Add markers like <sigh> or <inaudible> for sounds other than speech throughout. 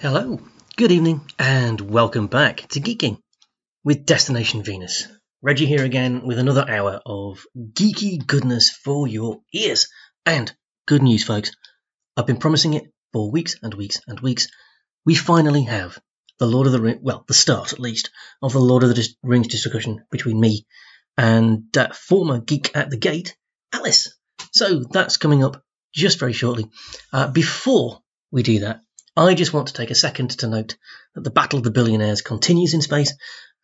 Hello, good evening, and welcome back to Geeking with Destination Venus. Reggie here again with another hour of geeky goodness for your ears. And good news, folks. I've been promising it for weeks and weeks and weeks. We finally have the Lord of the Rings, well, the start at least, of the Lord of the Rings discussion between me and uh, former geek at the gate, Alice. So that's coming up just very shortly. Uh, before we do that, I just want to take a second to note that the Battle of the Billionaires continues in space.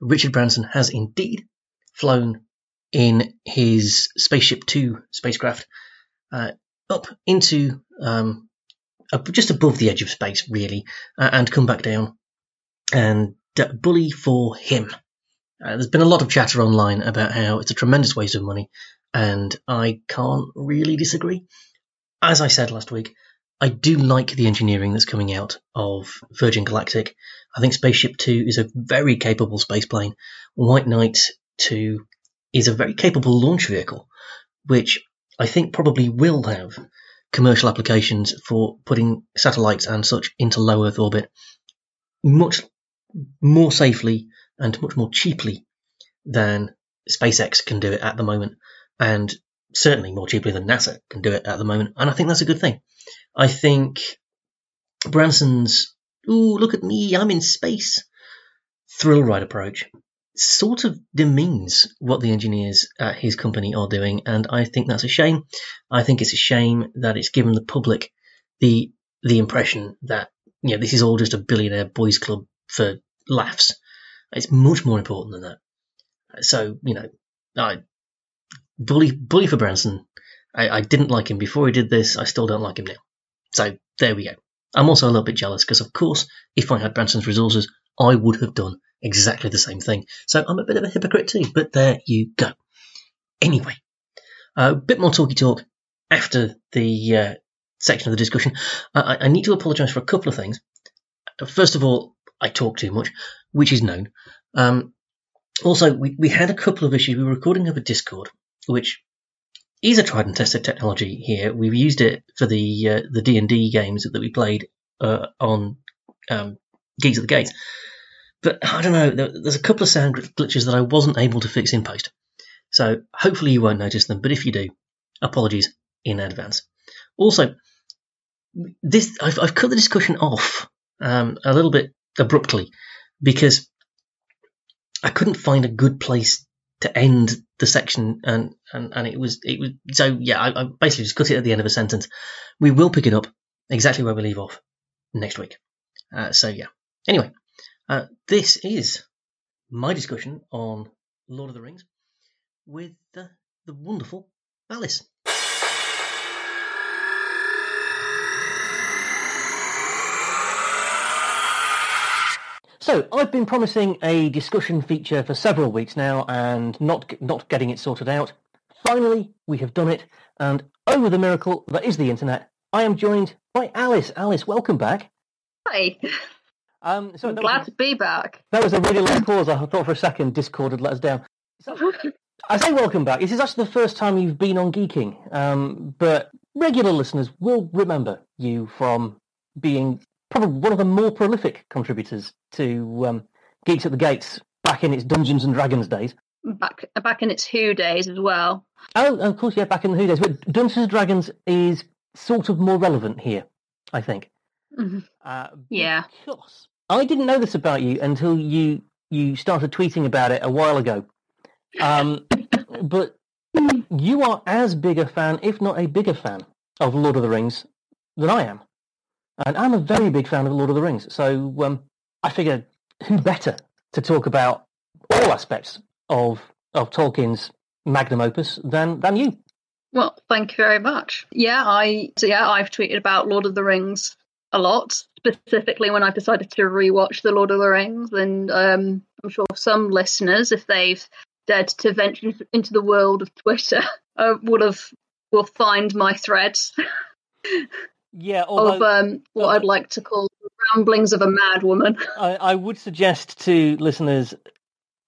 Richard Branson has indeed flown in his Spaceship Two spacecraft uh, up into um, up just above the edge of space, really, uh, and come back down. And uh, bully for him. Uh, there's been a lot of chatter online about how it's a tremendous waste of money, and I can't really disagree. As I said last week, I do like the engineering that's coming out of Virgin Galactic. I think Spaceship Two is a very capable space plane. White Knight Two is a very capable launch vehicle, which I think probably will have commercial applications for putting satellites and such into low Earth orbit much more safely and much more cheaply than SpaceX can do it at the moment, and certainly more cheaply than NASA can do it at the moment. And I think that's a good thing. I think Branson's "Ooh, look at me, I'm in space" thrill ride approach sort of demeans what the engineers at his company are doing, and I think that's a shame. I think it's a shame that it's given the public the the impression that you know this is all just a billionaire boys club for laughs. It's much more important than that. So you know, I bully bully for Branson. I, I didn't like him before he did this. I still don't like him now. So there we go. I'm also a little bit jealous because, of course, if I had Branson's resources, I would have done exactly the same thing. So I'm a bit of a hypocrite too, but there you go. Anyway, a bit more talky talk after the uh, section of the discussion. I, I need to apologise for a couple of things. First of all, I talk too much, which is known. Um, also, we, we had a couple of issues. We were recording over Discord, which is a tried and tested technology here. We've used it for the uh, the D and D games that we played uh, on um, Geeks at the Gates. But I don't know. there- There's a couple of sound glitches that I wasn't able to fix in post. So hopefully you won't notice them. But if you do, apologies in advance. Also, this I've, I've cut the discussion off um, a little bit abruptly because I couldn't find a good place to end the section, and and, and it was it was so yeah. I, I basically just cut it at the end of a sentence. We will pick it up exactly where we leave off next week. Uh, so yeah. Anyway, uh, this is my discussion on Lord of the Rings with the wonderful Alice. So I've been promising a discussion feature for several weeks now, and not not getting it sorted out. Finally, we have done it, and over the miracle that is the internet, I am joined by Alice. Alice, welcome back. Hi, Um, so I'm glad was, to be back. that was a really long pause. I thought for a second Discord had let us down. So, <laughs> I say welcome back. This is actually the first time you've been on Geeking, um, but regular listeners will remember you from being probably one of the more prolific contributors to um, Geeks at the Gates back in its Dungeons and Dragons days. back back in its Who days as well. Oh, of course, yeah, back in the Who days. But Dungeons and Dragons is sort of more relevant here, I think. Mhm. Uh, Yeah. because I didn't know this about you until you you started tweeting about it a while ago. Um, <coughs> but you are as big a fan, if not a bigger fan, of Lord of the Rings than I am, and I'm a very big fan of Lord of the Rings. So um, I figured, who better to talk about all aspects of of Tolkien's magnum opus than than you? Well, thank you very much. Yeah, I yeah, I've tweeted about Lord of the Rings a lot, specifically when I've decided to rewatch the Lord of the Rings, and um, I'm sure some listeners, if they've dared to venture into the world of Twitter, <laughs> uh, would have will find my threads <laughs> Yeah, of um, what I'd like to call the ramblings of a mad woman. <laughs> I, I would suggest to listeners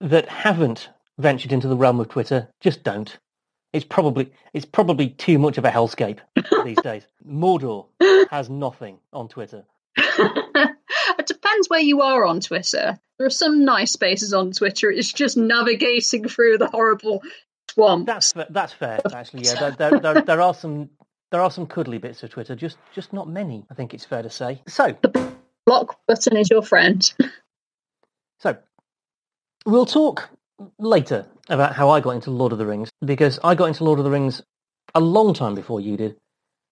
that haven't ventured into the realm of Twitter, just don't. It's probably it's probably too much of a hellscape these days. Mordor has nothing on Twitter. <laughs> it depends where you are on Twitter. There are some nice spaces on Twitter. It's just navigating through the horrible swamp. That's that's fair, actually. Yeah, <laughs> there, there, there, there are some there are some cuddly bits of Twitter, just just not many. I think it's fair to say. So the block button is your friend. <laughs> so we'll talk later about how I got into Lord of the Rings because I got into Lord of the Rings a long time before you did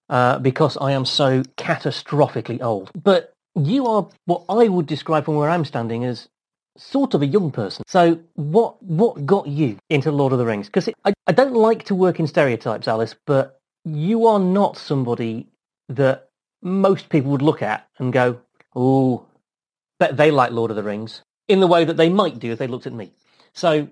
uh, because I am so catastrophically old. But you are what I would describe from where I'm standing as sort of a young person. So what what got you into Lord of the Rings? Because I, I don't like to work in stereotypes, Alice, but you are not somebody that most people would look at and go, oh, bet they like Lord of the Rings in the way that they might do if they looked at me. So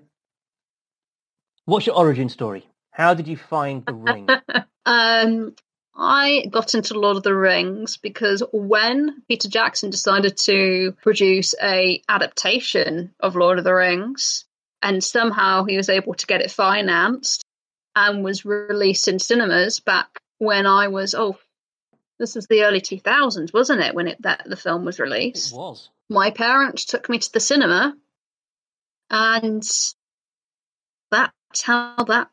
what's your origin story? How did you find the ring? <laughs> um, I got into Lord of the Rings because when Peter Jackson decided to produce a adaptation of Lord of the Rings, and somehow he was able to get it financed and was released in cinemas back when I was oh, this was the early two thousands, wasn't it? When it that the film was released, it was. My parents took me to the cinema, and that's how that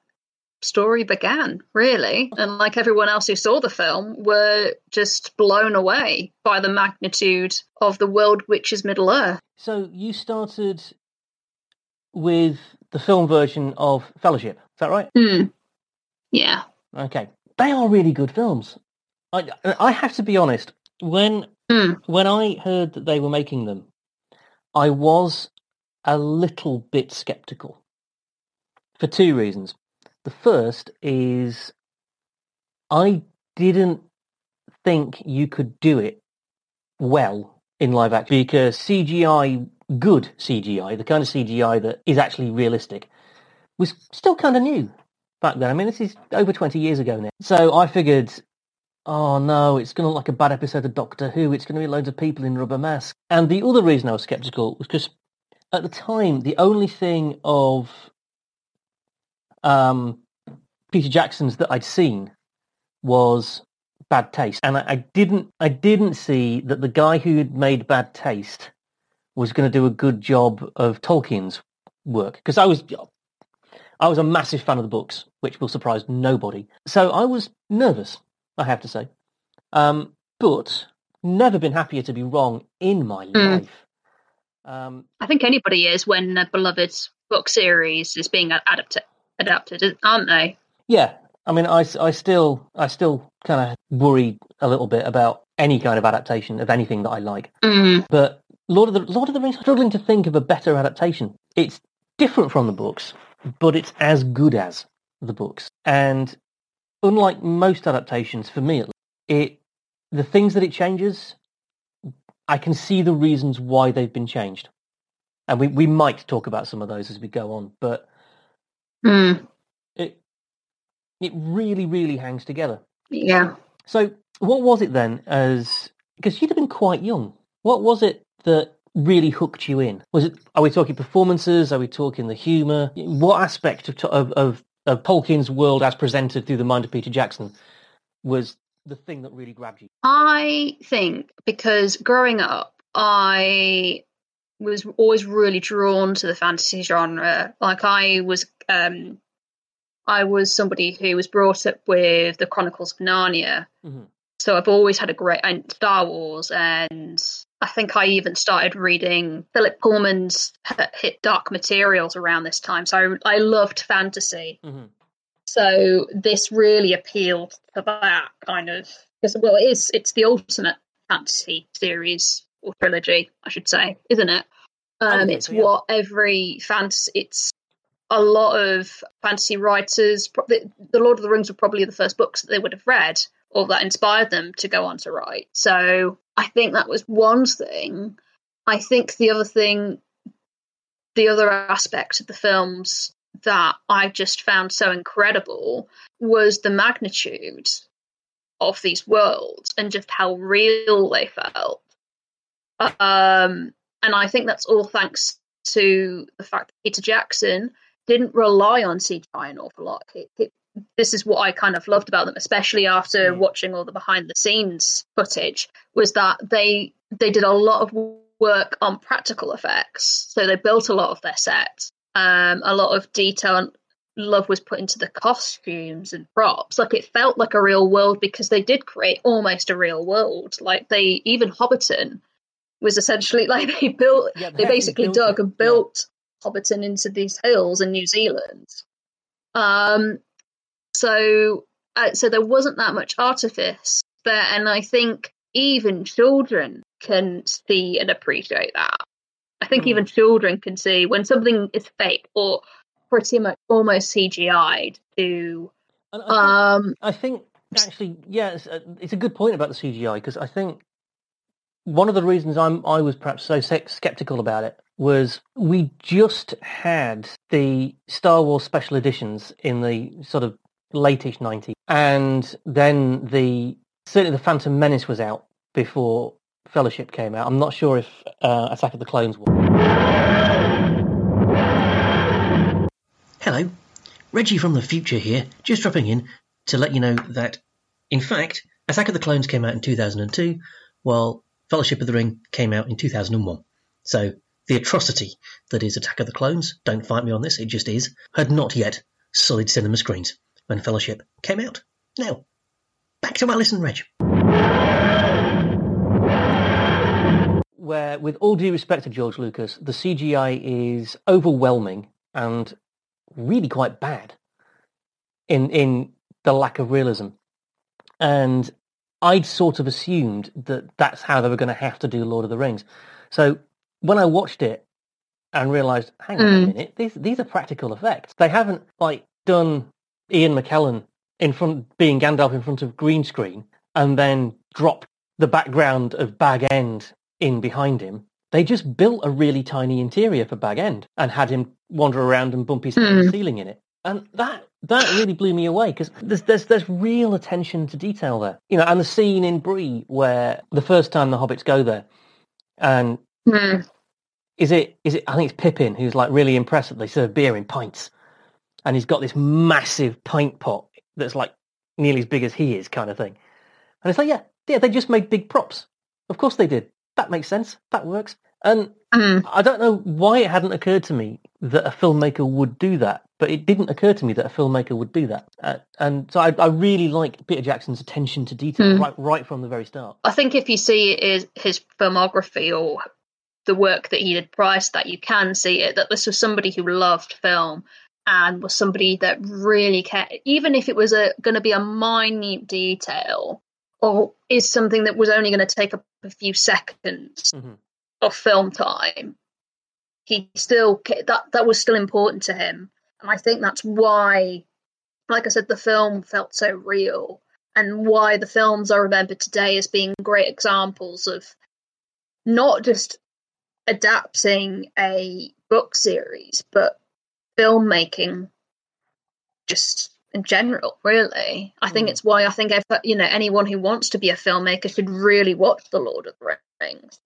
story began, really. And like everyone else who saw the film, were just blown away by the magnitude of the world which is Middle Earth. So you started with the film version of Fellowship, is that right? Hmm. Yeah. Okay. They are really good films. I, I have to be honest. When hmm. when I heard that they were making them, I was a little bit skeptical for two reasons. The first is I didn't think you could do it well in live action because CGI, good CGI, the kind of CGI that is actually realistic, was still kind of new back then. I mean, this is over 20 years ago now. So I figured, oh no, it's going to look like a bad episode of Doctor Who. It's going to be loads of people in rubber masks. And the other reason I was skeptical was because at the time, the only thing of um, Peter Jackson's that I'd seen was Bad Taste, and I, I didn't I didn't see that the guy who had made Bad Taste was going to do a good job of Tolkien's work because I was I was a massive fan of the books, which will surprise nobody. So I was nervous, I have to say, um, but never been happier to be wrong in my mm. life. Um, I think anybody is when a beloved book series is being adapted adapted, aren't they? Yeah, I mean, I, I still I still kind of worry a little bit about any kind of adaptation of anything that I like. Mm. But Lord of the Lord of the Rings, struggling to think of a better adaptation. It's different from the books, but it's as good as the books. And unlike most adaptations, for me, it the things that it changes, I can see the reasons why they've been changed. And we, we might talk about some of those as we go on, but Mm. It it really, really hangs together. Yeah. So what was it then as because you'd have been quite young. What was it that really hooked you in? Was it are we talking performances? Are we talking the humour? What aspect of of, of, of Tolkien's world as presented through the mind of Peter Jackson was the thing that really grabbed you? I think because growing up, I was always really drawn to the fantasy genre. Like I was, um, I was somebody who was brought up with the Chronicles of Narnia. Mm-hmm. So I've always had a great and Star Wars, and I think I even started reading Philip Pullman's His Dark Materials around this time. So I, I loved fantasy. Mm-hmm. So this really appealed to that kind of because well, it is it's the ultimate fantasy series or trilogy, I should say, isn't it? Um, it's so, yeah. what every fantasy. It's a lot of fantasy writers. The, the Lord of the Rings were probably the first books that they would have read or that inspired them to go on to write. So I think that was one thing. I think the other thing, the other aspect of the films that I just found so incredible was the magnitude of these worlds and just how real they felt. Um, and I think that's all thanks to the fact that Peter Jackson didn't rely on CGI an awful lot. It, it, this is what I kind of loved about them, especially after mm. watching all the behind the scenes footage, was that they they did a lot of work on practical effects. So they built a lot of their sets. Um, a lot of detail and love was put into the costumes and props. Like it felt like a real world because they did create almost a real world. Like they even Hobbiton was essentially <laughs> like they built Yeah, they actually basically built dug it, and yeah. built Hobbiton into these hills in New Zealand. Um, so uh, so there wasn't that much artifice there, and I think even children can see and appreciate that. I think Hmm. even children can see when something is fake or pretty much almost CGI'd to And I think- um I think actually, yeah, it's a, it's a good point about the CGI because I think one of the reasons I'm I was perhaps so skeptical about it was we just had the Star Wars special editions in the sort of late-ish 90s, and then the certainly the Phantom Menace was out before Fellowship came out. I'm not sure if uh, Attack of the Clones was. Hello, Reggie from the future here, just dropping in to let you know that, in fact, Attack of the Clones came out in 2002, while Fellowship of the Ring came out in 2001. So, the atrocity that is Attack of the Clones, don't fight me on this, it just is, had not yet solid cinema screens when Fellowship came out. Now, back to Alice and Reg. where, with all due respect to George Lucas, the CGI is overwhelming and really quite bad in in the lack of realism. And I'd sort of assumed that that's how they were going to have to do Lord of the Rings. So when I watched it and realised, hang on a Mm. minute, these these are practical effects. They haven't like done Ian McKellen in front being Gandalf in front of green screen and then dropped the background of Bag End in behind him. They just built a really tiny interior for Bag End and had him wander around and bump his head on the Hmm. ceiling in it. And that that really blew me away because there's, there's there's real attention to detail there. You know, and the scene in Bree where the first time the hobbits go there, and hmm, is it is it I think it's Pippin who's like really impressed that they serve beer in pints, and he's got this massive pint pot that's like nearly as big as he is, kind of thing. And it's like, yeah, yeah, they just made big props. Of course they did. That makes sense. That works. And hmm. I don't know why it hadn't occurred to me that a filmmaker would do that, but it didn't occur to me that a filmmaker would do that. Uh, and so I, I really like Peter Jackson's attention to detail Hmm. right right from the very start. I think if you see his, his filmography or the work that he did prior to that, you can see it that this was somebody who loved film and was somebody that really cared, even if it was a going to be a minute detail or is something that was only going to take up a few seconds Mhm. of film time. He still that that was still important to him, and I think that's why, like I said, the film felt so real and why the films are remembered today as being great examples of not just adapting a book series, but filmmaking just in general, really. I think Mm. it's why I think if, you know anyone who wants to be a filmmaker should really watch The Lord of the Rings.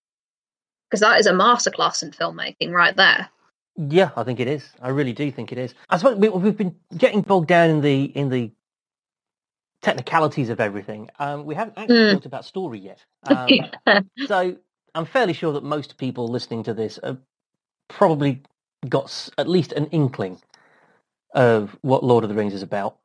Because that is a masterclass in filmmaking right there. Yeah, I think it is. I really do think it is. I suppose we, we've been getting bogged down in the in the technicalities of everything. Um, we haven't actually Mm. talked about story yet. <laughs> Um, so I'm fairly sure that most people listening to this are probably got at least an inkling of what Lord of the Rings is about.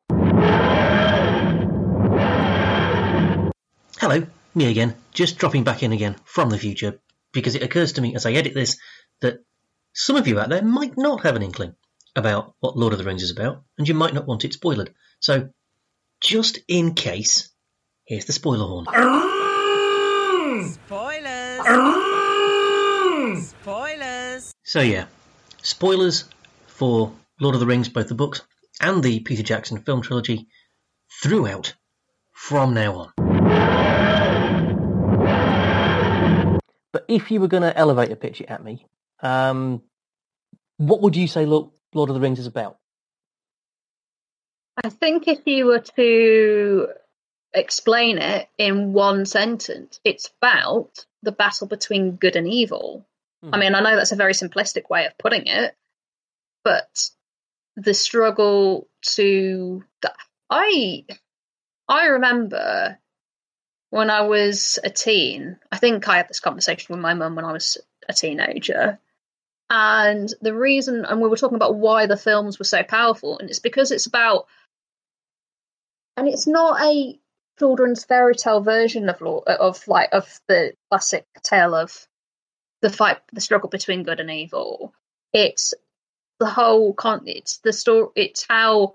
Hello, me again, just dropping back in again from the future because it occurs to me as I edit this that some of you out there might not have an inkling about what Lord of the Rings is about and you might not want it spoiled. So, just in case, here's the spoiler horn. Spoilers! Spoilers! So, yeah, spoilers for Lord of the Rings, both the books and the Peter Jackson film trilogy, throughout from now on. But if you were going to elevate a picture at me, um, what would you say Lo- Lord of the Rings is about? I think if you were to explain it in one sentence, it's about the battle between good and evil. I mm-hmm. mean, I know that's a very simplistic way of putting it, but the struggle to I I remember when I was a teen. I think I had this conversation with my mum when I was a teenager. And the reason, and we were talking about why the films were so powerful, and it's because it's about, and it's not a children's fairy tale version of law of like of the classic tale of the fight, the struggle between good and evil. It's the whole con. It's the story. It's how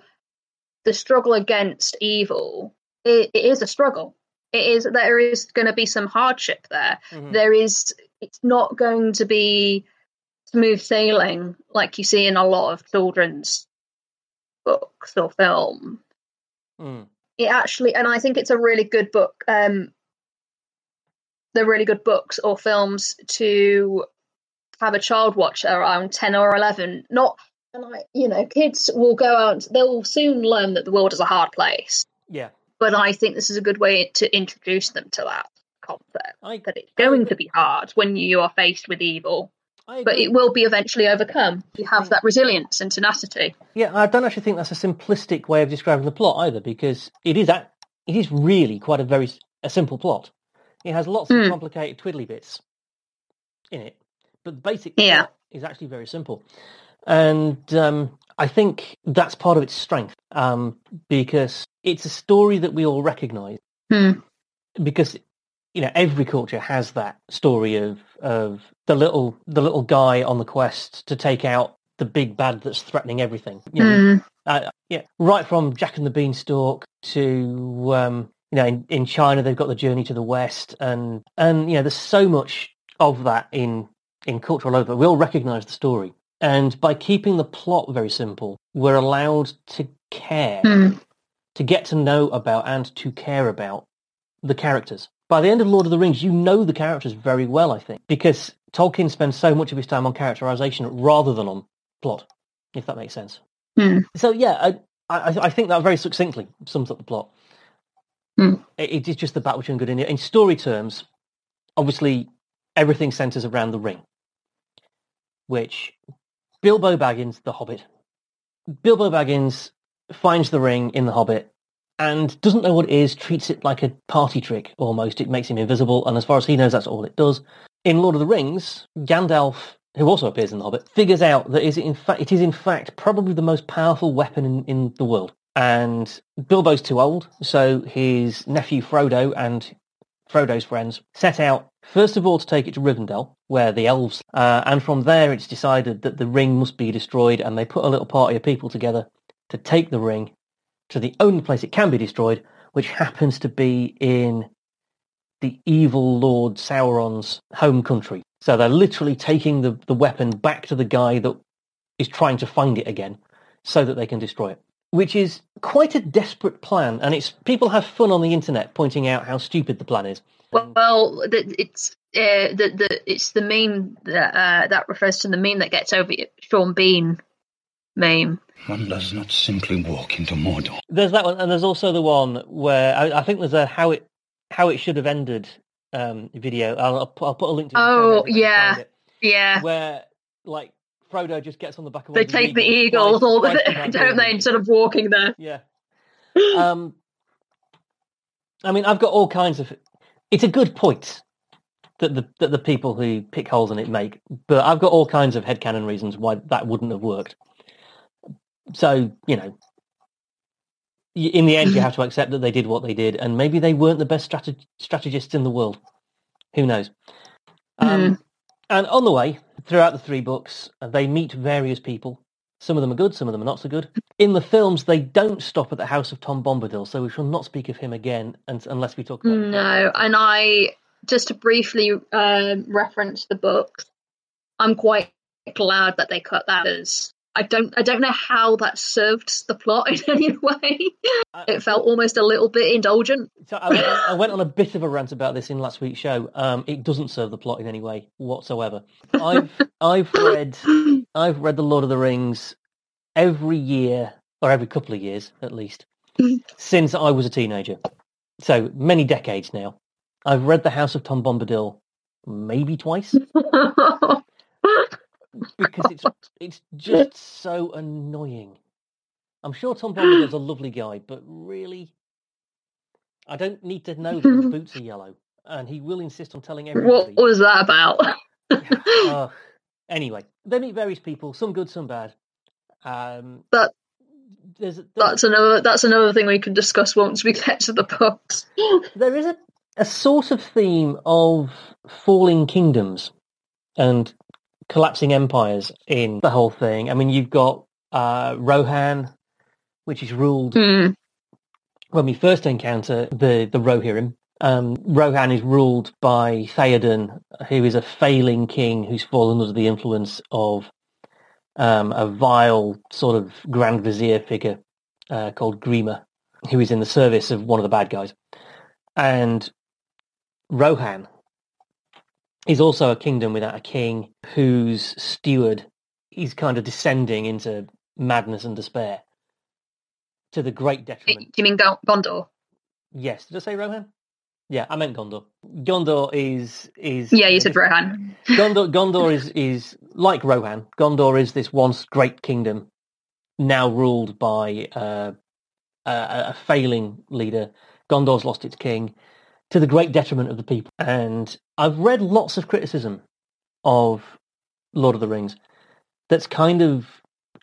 the struggle against evil. it, it is a struggle. It is there is going to be some hardship there. Mhm. There is. It's not going to be smooth sailing like you see in a lot of children's books or film. Mm. It actually, and I think it's a really good book. Um, they're really good books or films to have a child watch around 10 or 11 not and I, you know kids will go out they'll soon learn that the world is a hard place. Yeah, but i think this is a good way to introduce them to that concept I that it's going to be hard when you are faced with evil. But it will be eventually overcome. You have that resilience and tenacity. Yeah, I don't actually think that's a simplistic way of describing the plot either, because it is a, it is really quite a very a simple plot. It has lots of Hmm. complicated twiddly bits in it, but the basic Yeah. is actually very simple. And um, I think that's part of its strength, um, because it's a story that we all recognise. Hmm. Because you know every culture has that story of of the little the little guy on the quest to take out the big bad that's threatening everything. You know, Hmm. uh, yeah, right from Jack and the Beanstalk to um, you know, in, in China they've got the Journey to the West, and and you know, there's so much of that in in culture all over. We all recognise the story, and by keeping the plot very simple, we're allowed to care, Hmm. to get to know about, and to care about the characters. By the end of Lord of the Rings, you know the characters very well, I think, because Tolkien spends so much of his time on characterization rather than on plot, if that makes sense. Hmm. So yeah, I, I, I think that very succinctly sums up the plot. Hmm. It, it is just the battle between good and evil. In story terms, obviously everything centres around the ring, which Bilbo Baggins, the Hobbit, Bilbo Baggins finds the ring in the Hobbit and doesn't know what it is, treats it like a party trick almost. It makes him invisible, and as far as he knows, that's all it does. In Lord of the Rings, Gandalf, who also appears in the Hobbit, figures out that is in fact it is in fact probably the most powerful weapon in, in the world. And Bilbo's too old, so his nephew Frodo and Frodo's friends set out first of all to take it to Rivendell, where the elves, uh, and from there it's decided that the ring must be destroyed, and they put a little party of people together to take the ring to the only place it can be destroyed, which happens to be in the evil Lord Sauron's home country. So they're literally taking the, the weapon back to the guy that is trying to find it again so that they can destroy it. Which is quite a desperate plan, and it's people have fun on the internet pointing out how stupid the plan is. Well, well it's uh, the the it's the meme that uh, that refers to the meme that gets over it, Sean Bean meme. One does not simply walk into Mordor. There's that one, and there's also the one where I, I think there's a how it how it should have ended um, video. I'll, I'll put- I'll put a link to. it in the show Oh, notes if I can yeah. it, Yeah, where like Frodo just gets on the back of. they take the eagles, all the <laughs> don't they, instead of walking there. Yeah. Um, I mean, I've got all kinds of. It's a good point that the that the people who pick holes in it make, but I've got all kinds of headcanon reasons why that wouldn't have worked. So you know, in the end, you have to accept that they did what they did, and maybe they weren't the best strateg- strategists in the world. Who knows? Um, And on the way, throughout the three books, uh, they meet various people. Some of them are good, some of them are not so good. In the films, they don't stop at the house of Tom Bombadil, so we shall not speak of him again un- unless we talk about. No, and I just to briefly um, reference the books. I'm quite glad that they cut that as. I don't. I don't know how that served the plot <laughs> in any way. It felt almost a little bit indulgent. So I, went, I went on a bit of a rant about this in last week's show. Um, it doesn't serve the plot in any way whatsoever. I've I've read I've read the Lord of the Rings every year or every couple of years at least since I was a teenager. So many decades now. I've read The House of Tom Bombadil maybe twice <laughs> because it's it's just so annoying. I'm sure Tom Bombadil's a lovely guy, but really, I don't need to know that his <laughs> boots are yellow, and he will insist on telling everyone. what was that about? <laughs> Uh, anyway, they meet various people, some good, some bad. Um, That- there's, there's That's another. That's another thing we can discuss once we get to the books. there is a, a sort of theme of falling kingdoms and collapsing empires in the whole thing. I mean, you've got uh, Rohan, which is ruled Hmm. when we first encounter the the Rohirrim. Um, Rohan is ruled by Theoden, who is a failing king who's fallen under the influence of um, a vile sort of Grand Vizier figure uh, called Grima, who is in the service of one of the bad guys. And Rohan is also a kingdom without a king whose steward is kind of descending into madness and despair to the great detriment. Do you mean Gondor? Yes, did I say Rohan? Yeah, I meant Gondor. Gondor is is Yeah, you said Rohan. <laughs> Gondor, Gondor is, is like Rohan. Gondor is this once great kingdom, now ruled by uh, a, a failing leader. Gondor's lost its king to the great detriment of the people. And I've read lots of criticism of Lord of the Rings that's kind of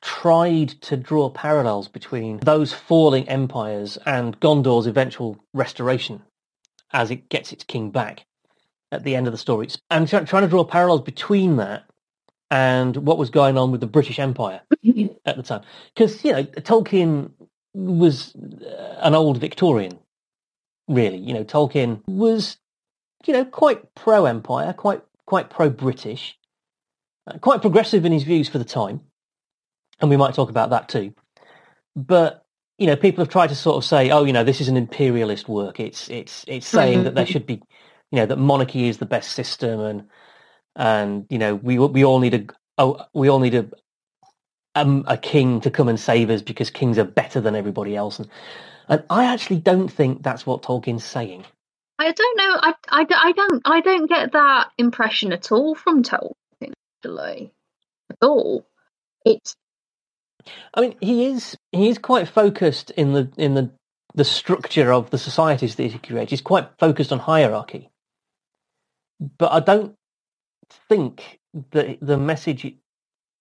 tried to draw parallels between those falling empires and Gondor's eventual restoration as it gets its king back at the end of the story. I'm trying to draw parallels between that and what was going on with the British Empire <laughs> at the time. Because, you know, Tolkien was uh, an old Victorian, really. You know, Tolkien was, you know, quite pro-Empire, quite, quite pro-British, uh, quite progressive in his views for the time. And we might talk about that too. But, you know, people have tried to sort of say, oh, you know, this is an imperialist work. It's, it's, it's saying that there should be, you know, that monarchy is the best system and, and, you know, we, we all need a, oh, we all need a, um, a king to come and save us because kings are better than everybody else. And, and I actually don't think that's what Tolkien's saying. I don't know. I, I, I don't. I don't get that impression at all from Tolkien. Actually, at all. It's I mean, he is he is quite focused in the in the the structure of the societies that he creates. He's quite focused on hierarchy, but I don't think that the message.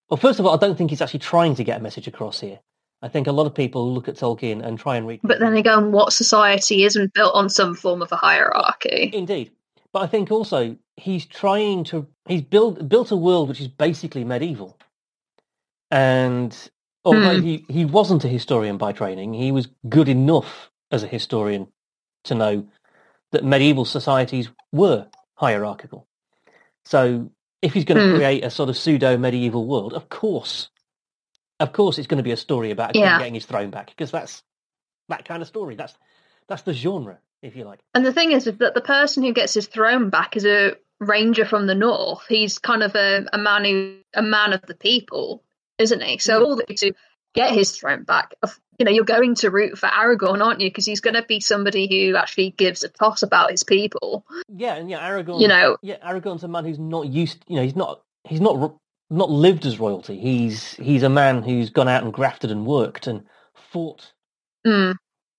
Well, first of all, I don't think he's actually trying to get a message across here. I think a lot of people look at Tolkien and try and read. but then again, what society isn't built on some form of a hierarchy? Indeed. But I think also he's trying to he's built built a world which is basically medieval. And although Hmm. he, he wasn't a historian by training, he was good enough as a historian to know that medieval societies were hierarchical. So if he's going to Hmm. create a sort of pseudo medieval world, of course, of course, it's going to be a story about Yeah. getting his throne back because that's that kind of story. That's that's the genre, if you like. And the thing is that the person who gets his throne back is a ranger from the north. He's kind of a, a man who a man of the people, isn't he? So Mm. all that to get his throne back, you know, you're going to root for Aragorn, aren't you? Because he's going to be somebody who actually gives a toss about his people. Yeah, and yeah, Aragorn. You know, yeah, Aragorn's a man who's not used. You know, he's not. He's not. Not lived as royalty. He's he's a man who's gone out and grafted and worked and fought. mm.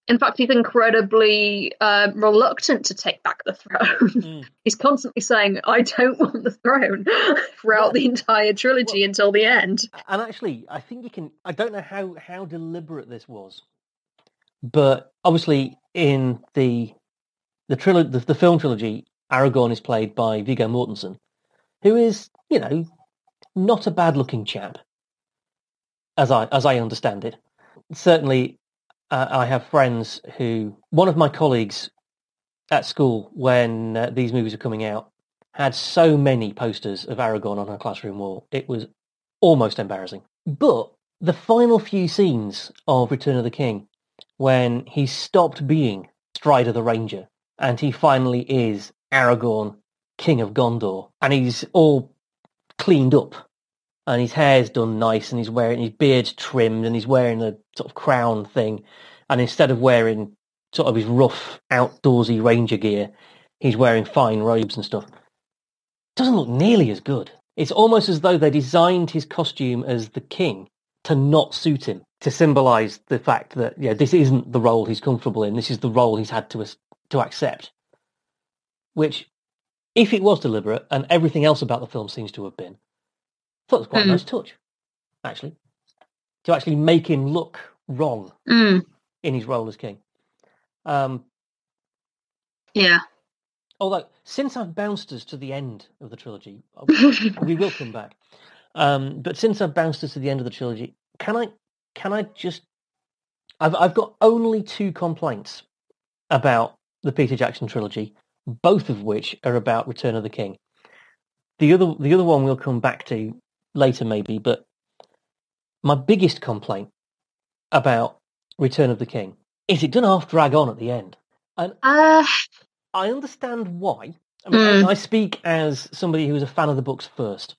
in fact, he's incredibly uh, reluctant to take back the throne. Mm. <laughs> he's constantly saying, "I don't want the throne" <laughs> throughout Well- the entire trilogy well- until the end. And actually, I think you can. I don't know how how deliberate this was, but obviously in the the trilogy, the, the film trilogy, Aragorn is played by Viggo Mortensen, who is you know not a bad looking chap, as I as I understand it. Certainly, uh, I have friends who one of my colleagues at school when uh, these movies were coming out had so many posters of Aragorn on her classroom wall. It was almost embarrassing. But the final few scenes of Return of the King, when he stopped being Strider the Ranger and he finally is Aragorn, King of Gondor, and he's all cleaned up and his hair's done nice and he's wearing his beard's trimmed and he's wearing a sort of crown thing and instead of wearing sort of his rough outdoorsy ranger gear, he's wearing fine robes and stuff. Doesn't look nearly as good. It's almost as though they designed his costume as the king to not suit him, to symbolise the fact that yeah, this isn't the role he's comfortable in. This is the role he's had to to accept. Which if it was deliberate, and everything else about the film seems to have been, I thought it was quite a Hmm. nice touch, actually, to actually make him look wrong Mm, in his role as king. Um, yeah. although, since I've bounced us to the end of the trilogy, <laughs> we will come back. Um, but since I've bounced us to the end of the trilogy, can I can I just I've I've got only two complaints about the Peter Jackson trilogy, both of which are about Return of the King. The other the other one we'll come back to later maybe, but my biggest complaint about Return of the King is it doesn't half drag on at the end. And Uh, I understand why. I mean, Mm. I, I speak as somebody who was a fan of the books first.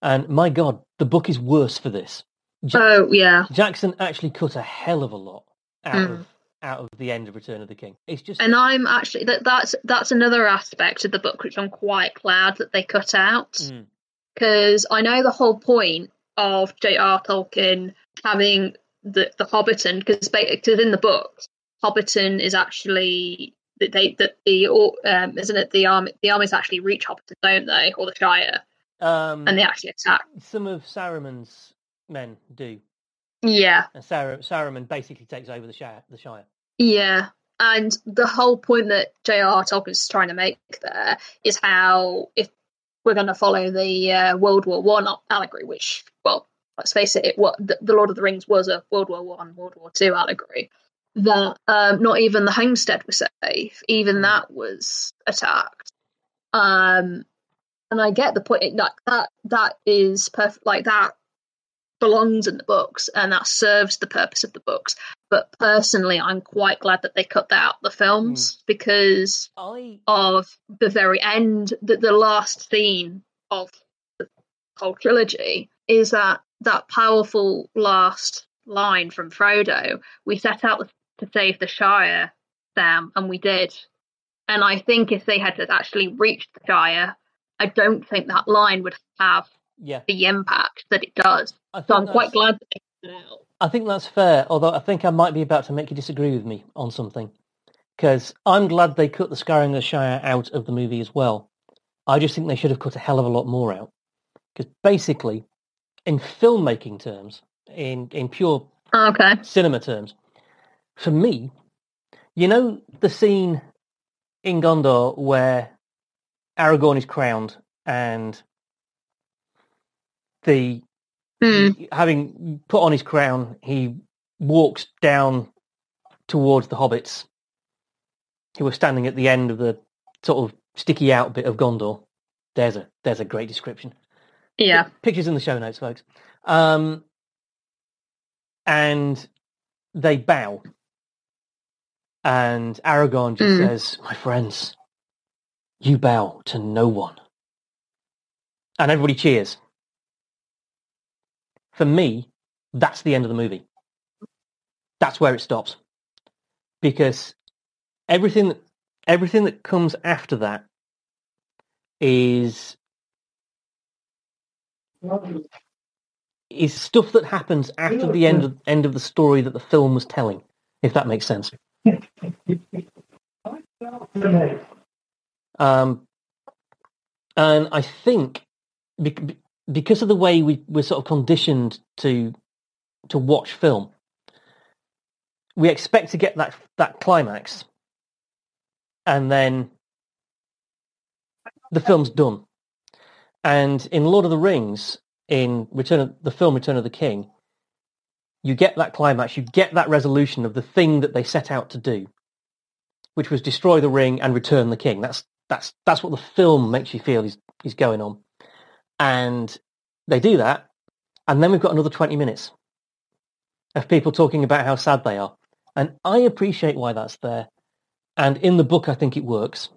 And my God, the book is worse for this. Ja- oh, yeah. Jackson actually cut a hell of a lot out Mm. of out of the end of Return of the King. It's just And I'm actually that that's that's another aspect of the book which I'm quite glad that they cut out Mm. because I know the whole point of J.R. Tolkien having the the Hobbiton because because in the book Hobbiton is actually that they that the um, isn't it the army the armies actually reach Hobbiton don't they or the Shire um, and they actually attack some of Saruman's men do, yeah and Sar- Saruman basically takes over the Shire. The Shire. Yeah, and the whole point that J.R.R. Tolkien's trying to make there is how if we're going to follow the uh, World War One allegory, which, well, let's face it, it what the, Lord of the Rings was a World War One, World War Two allegory. That um, not even the homestead was safe; even Mm. that was attacked. Um, and I get the point. Like that, that is perfect. Like that belongs in the books, and that serves the purpose of the books. But personally i'm quite glad that they cut that out the films hmm. because I of the very end the, the last scene of the whole trilogy is that that powerful last line from frodo. We set out to save the shire sam and we did. And i think if they had actually reached the shire i don't think that line would have yeah. the impact that it does so i'm quite glad that they cut it out I think that's fair, although I think I might be about to make you disagree with me on something. Because I'm glad they cut the Scouring of the Shire out of the movie as well. I just think they should have cut a hell of a lot more out. Because basically, in filmmaking terms, in, in pure oh, okay cinema terms, for me, you know the scene in Gondor where Aragorn is crowned and the he- having put on his crown, he walks down towards the hobbits who were standing at the end of the sort of sticky out bit of Gondor. There's a there's a great description. yeah Pictures in the show notes, folks. Um, and they bow. And Aragorn just Mm. says, My friends, you bow to no one. And everybody cheers. For me, that's the end of the movie. That's where it stops. Because everything that everything that comes after that is is stuff that happens after the end of end of the story that the film was telling, if that makes sense. <laughs> Um, and I think because of the way we we're sort of conditioned to to watch film, we expect to get that that climax, and then the film's done. And in Lord of the Rings, in Return of the film Return of the King, you get that climax, you get that resolution of the thing that they set out to do, which was destroy the ring and return the king. That's that's that's what the film makes you feel is is going on. And they do that, and then we've got another twenty minutes of people talking about how sad they are. And I appreciate why that's there. And in the book I think it works.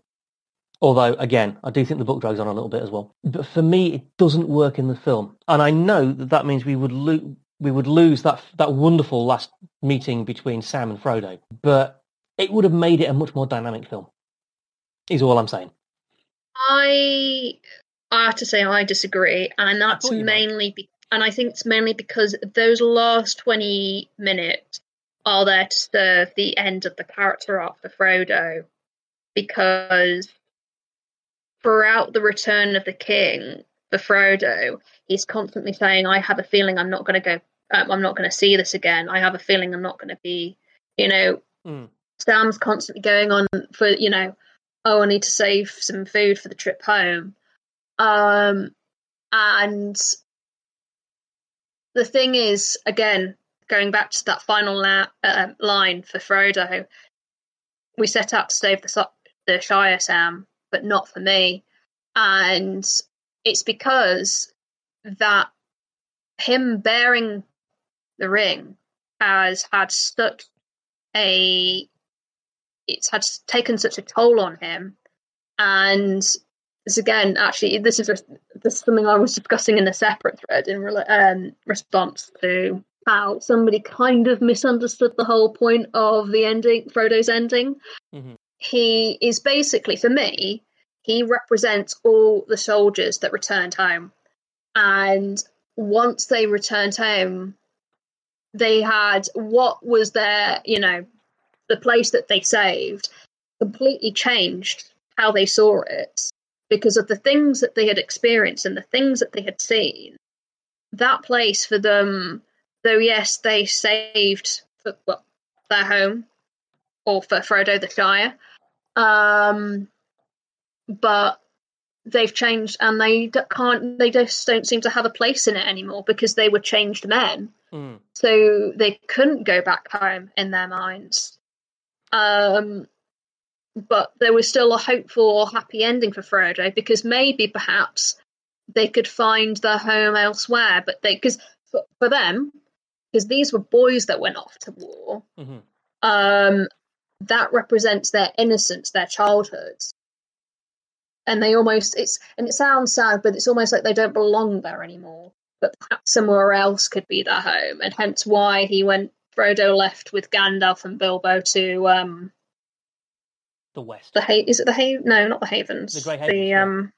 Although, again, I do think the book drags on a little bit as well. But for me, it doesn't work in the film, and I know that that means we would lo- we would lose that that wonderful last meeting between Sam and Frodo. But it would have made it a much more dynamic film. Is all I'm saying. I I have to say I disagree, and that's thought you might. mainly be- and I think it's mainly because those last twenty minutes are there to serve the end of the character arc for Frodo, because throughout the Return of the King for Frodo, he's constantly saying, "I have a feeling I'm not going to go. Um, I'm not going to see this again. I have a feeling I'm not going to be." You know, Mm. Sam's constantly going on for you know, oh, I need to save some food for the trip home. Um, and the thing is, again, going back to that final la- uh, line for Frodo, we set out to save the, the Shire, Sam, but not for me. And it's because that him bearing the ring has had such a it's had taken such a toll on him and this again actually this is this is something i was discussing in a separate thread in rela- um, response to how somebody kind of misunderstood the whole point of the ending frodo's ending. Mm-hmm. he is basically for me he represents all the soldiers that returned home. And once they returned home they had what was their you know the place that they saved completely changed how they saw it because of the things that they had experienced and the things that they had seen that place for them though yes they saved for, well, their home or for frodo the shire um but they've changed and they can't they just don't seem to have a place in it anymore because they were changed men Mm. so they couldn't go back home in their minds. Um, but there was still a hopeful or happy ending for Frodo because maybe perhaps they could find their home elsewhere. But they, because for, for them, because these were boys that went off to war, Mhm. um, that represents their innocence, their childhood. And they almost, it's, and it sounds sad, but it's almost like they don't belong there anymore but perhaps somewhere else could be their home, and hence why he went. Frodo left with Gandalf and Bilbo to um The West. the ha- is it the ha- no not the Havens. The Grey Havens, the um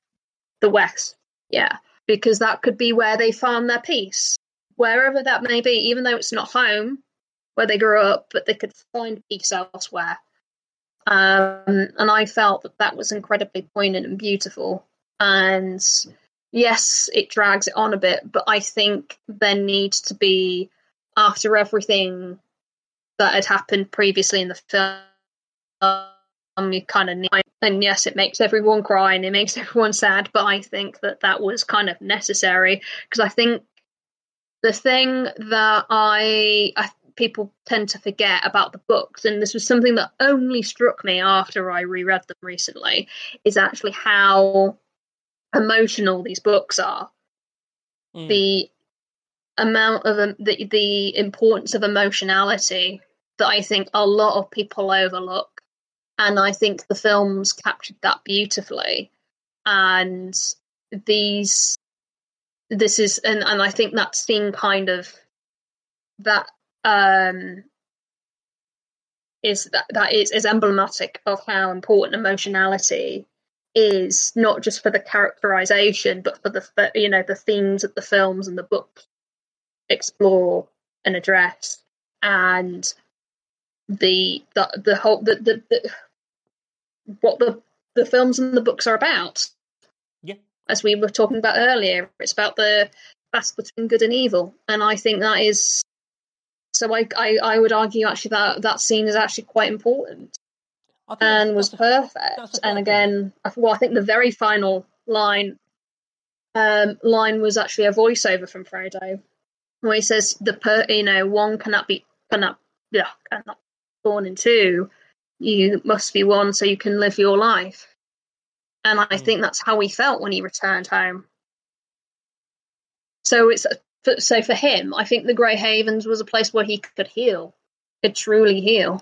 the West yeah. Because that could be where they found their peace. Wherever that may be even though it's not home where they grew up but they could find peace elsewhere. Um and I felt that that was incredibly poignant and beautiful. And yes, it drags it on a bit, but I think there needs to be, after everything that had happened previously in the film, kind of need, and yes, it makes everyone cry and it makes <laughs> everyone sad, but I think that that was kind of necessary because I think the thing that I, I people tend to forget about the books, and this was something that only struck me after I reread them recently, is actually how emotional these books are Mm. the amount of um, the the importance of emotionality that I think a lot of people overlook, and I think the films captured that beautifully. And these, this is, and and I think that scene kind of that um is that that is is emblematic of how important emotionality is not just for the characterization but for the you know the themes that the films and the books explore and address and the the the whole the, the, the what the the films and the books are about Yeah. as we were talking about earlier it's about the battle between good and evil and i think that is so I, I i would argue actually that that scene is actually quite important I think that's- and was perfect. And again, I- well, I think the very final line um, line was actually a voiceover from Frodo, where he says, "The per, you know, one cannot be cannot yeah cannot born in two. You must be one, so you can live your life." And I Mm. think that's how he felt when he returned home. So it's for- so for him, I think the Grey Havens was a place where he could heal, could truly heal.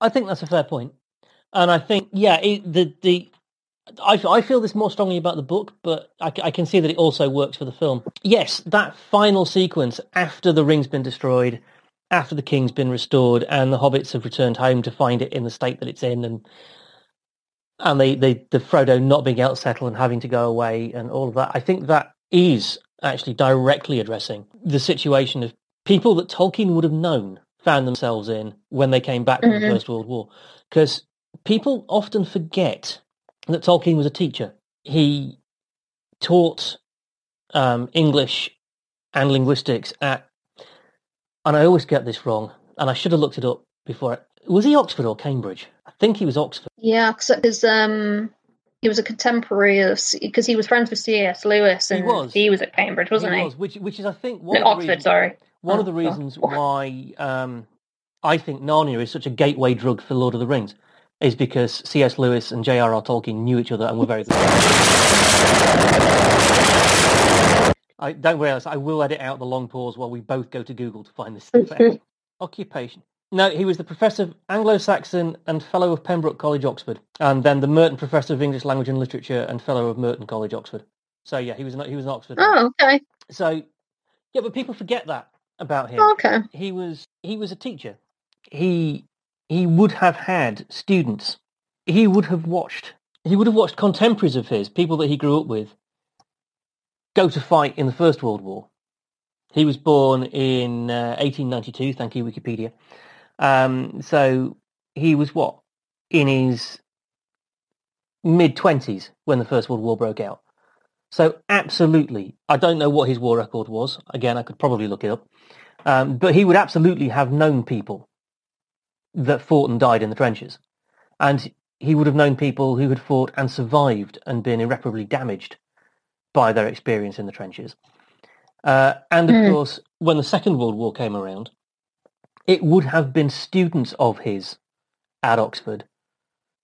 I think that's a fair point, and I think yeah, it, the the I, I feel this more strongly about the book, but I can see that it also works for the film. Yes, that final sequence after the ring's been destroyed, after the king's been restored, and the hobbits have returned home to find it in the state that it's in, and and they, they the Frodo not being able to settle and having to go away, and all of that. I think that is actually directly addressing the situation of people that Tolkien would have known found themselves in when they came back from the Mhm. First World War, because people often forget that Tolkien was a teacher. He taught um, English and linguistics at, and I always get this wrong, and I should have looked it up before. Was he Oxford or Cambridge? I think he was Oxford. Yeah, because um, he was a contemporary of because he was friends with C.S. Lewis, and he was. at Cambridge, wasn't he? he? Was, which, which is, I think, one no, of the Oxford. reasons, Sorry, one Oh, of the oh. reasons why um, I think Narnia is such a gateway drug for Lord of the Rings is because C.S. Lewis and J.R.R. Tolkien knew each other and were very good. I don't worry, I will edit out the long pause while we both go to Google to find this <laughs> stuff out. Occupation. No, he was the professor of Anglo-Saxon and fellow of Pembroke College, Oxford, and then the Merton Professor of English Language and Literature and fellow of Merton College, Oxford. So yeah, he was an, he was an Oxford. Oh, okay, So yeah, but people forget that about him. okay. He was he was a teacher. He he would have had students. He would have watched. He would have watched contemporaries of his, people that he grew up with, go to fight in the First World War. He was born in uh, 1892. Thank you, Wikipedia. Um, so he was what in his mid twenties when the First World War broke out. So absolutely, I don't know what his war record was. Again, I could probably look it up. Um, but he would absolutely have known people that fought and died in the trenches. And he would have known people who had fought and survived and been irreparably damaged by their experience in the trenches. Uh, and of Hmm. course, when the Second World War came around, it would have been students of his at Oxford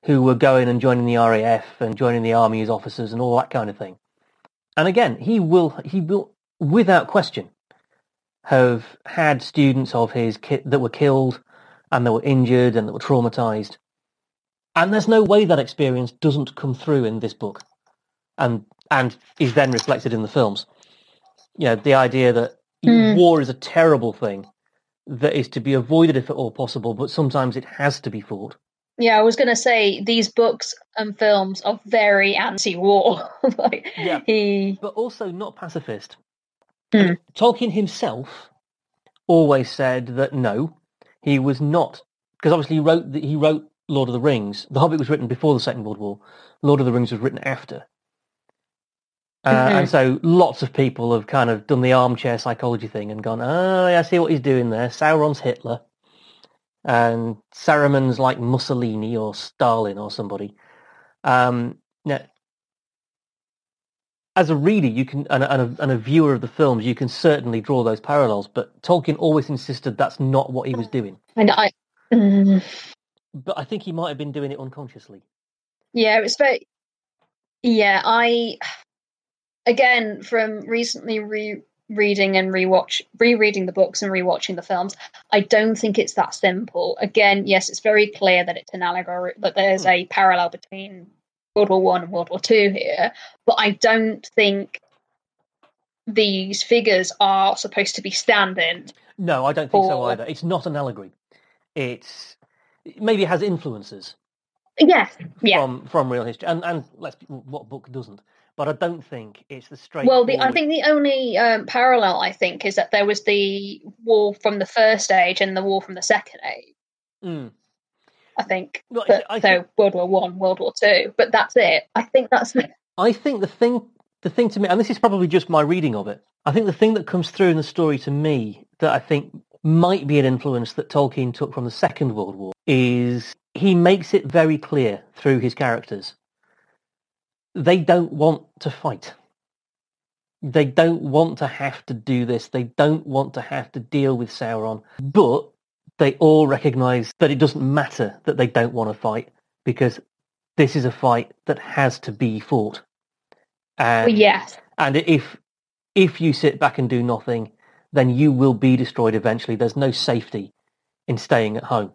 who were going and joining the RAF and joining the army as officers and all that kind of thing. And again, he will, he will, without question, have had students of his ki- that were killed and that were injured and that were traumatized. And there's no way that experience doesn't come through in this book and, and is then reflected in the films. You know, the idea that Hmm. war is a terrible thing that is to be avoided if at all possible, but sometimes it has to be fought. Yeah, I was going to say these books and films are very anti-war. <laughs> like Yeah. he, but also not pacifist. Hmm. Tolkien himself always said that no, he was not because obviously he wrote the, he wrote Lord of the Rings. The Hobbit was written before the Second World War. Lord of the Rings was written after. Uh, Mhm. And so lots of people have kind of done the armchair psychology thing and gone, oh, yeah, I see what he's doing there. Sauron's Hitler. And Saruman's like Mussolini or Stalin or somebody. Um, now, as a reader, you can and a, and, a, and a viewer of the films, you can certainly draw those parallels. But Tolkien always insisted that's not what he was doing. and I, mm, But I think he might have been doing it unconsciously. yeah, it's very, yeah. I, again, from recently re-reading and rewatch, rereading the books and rewatching the films, I don't think it's that simple. Again, yes, it's very clear that it's an allegory, that there's a parallel between World War One and World War Two here, but I don't think these figures are supposed to be stand-in. No, I don't think so either. It's not an allegory. It's maybe it has influences Yes, yeah. from from real history, and and let's what book doesn't. But I don't think it's the straight. Well, the, I think the only um, parallel I think is that there was the war from the first age and the war from the second age. Mm. I think. Well, But, I so think- World War One, World War Two, but that's it. I think that's <laughs> I think the thing, the thing to me, and this is probably just my reading of it. I think the thing that comes through in the story to me that I think might be an influence that Tolkien took from the Second World War is he makes it very clear through his characters they don't want to fight. They don't want to have to do this. They don't want to have to deal with Sauron. But they all recognize that it doesn't matter that they don't want to fight because this is a fight that has to be fought. And, well, yes. and if if you sit back and do nothing, then you will be destroyed eventually. There's no safety in staying at home.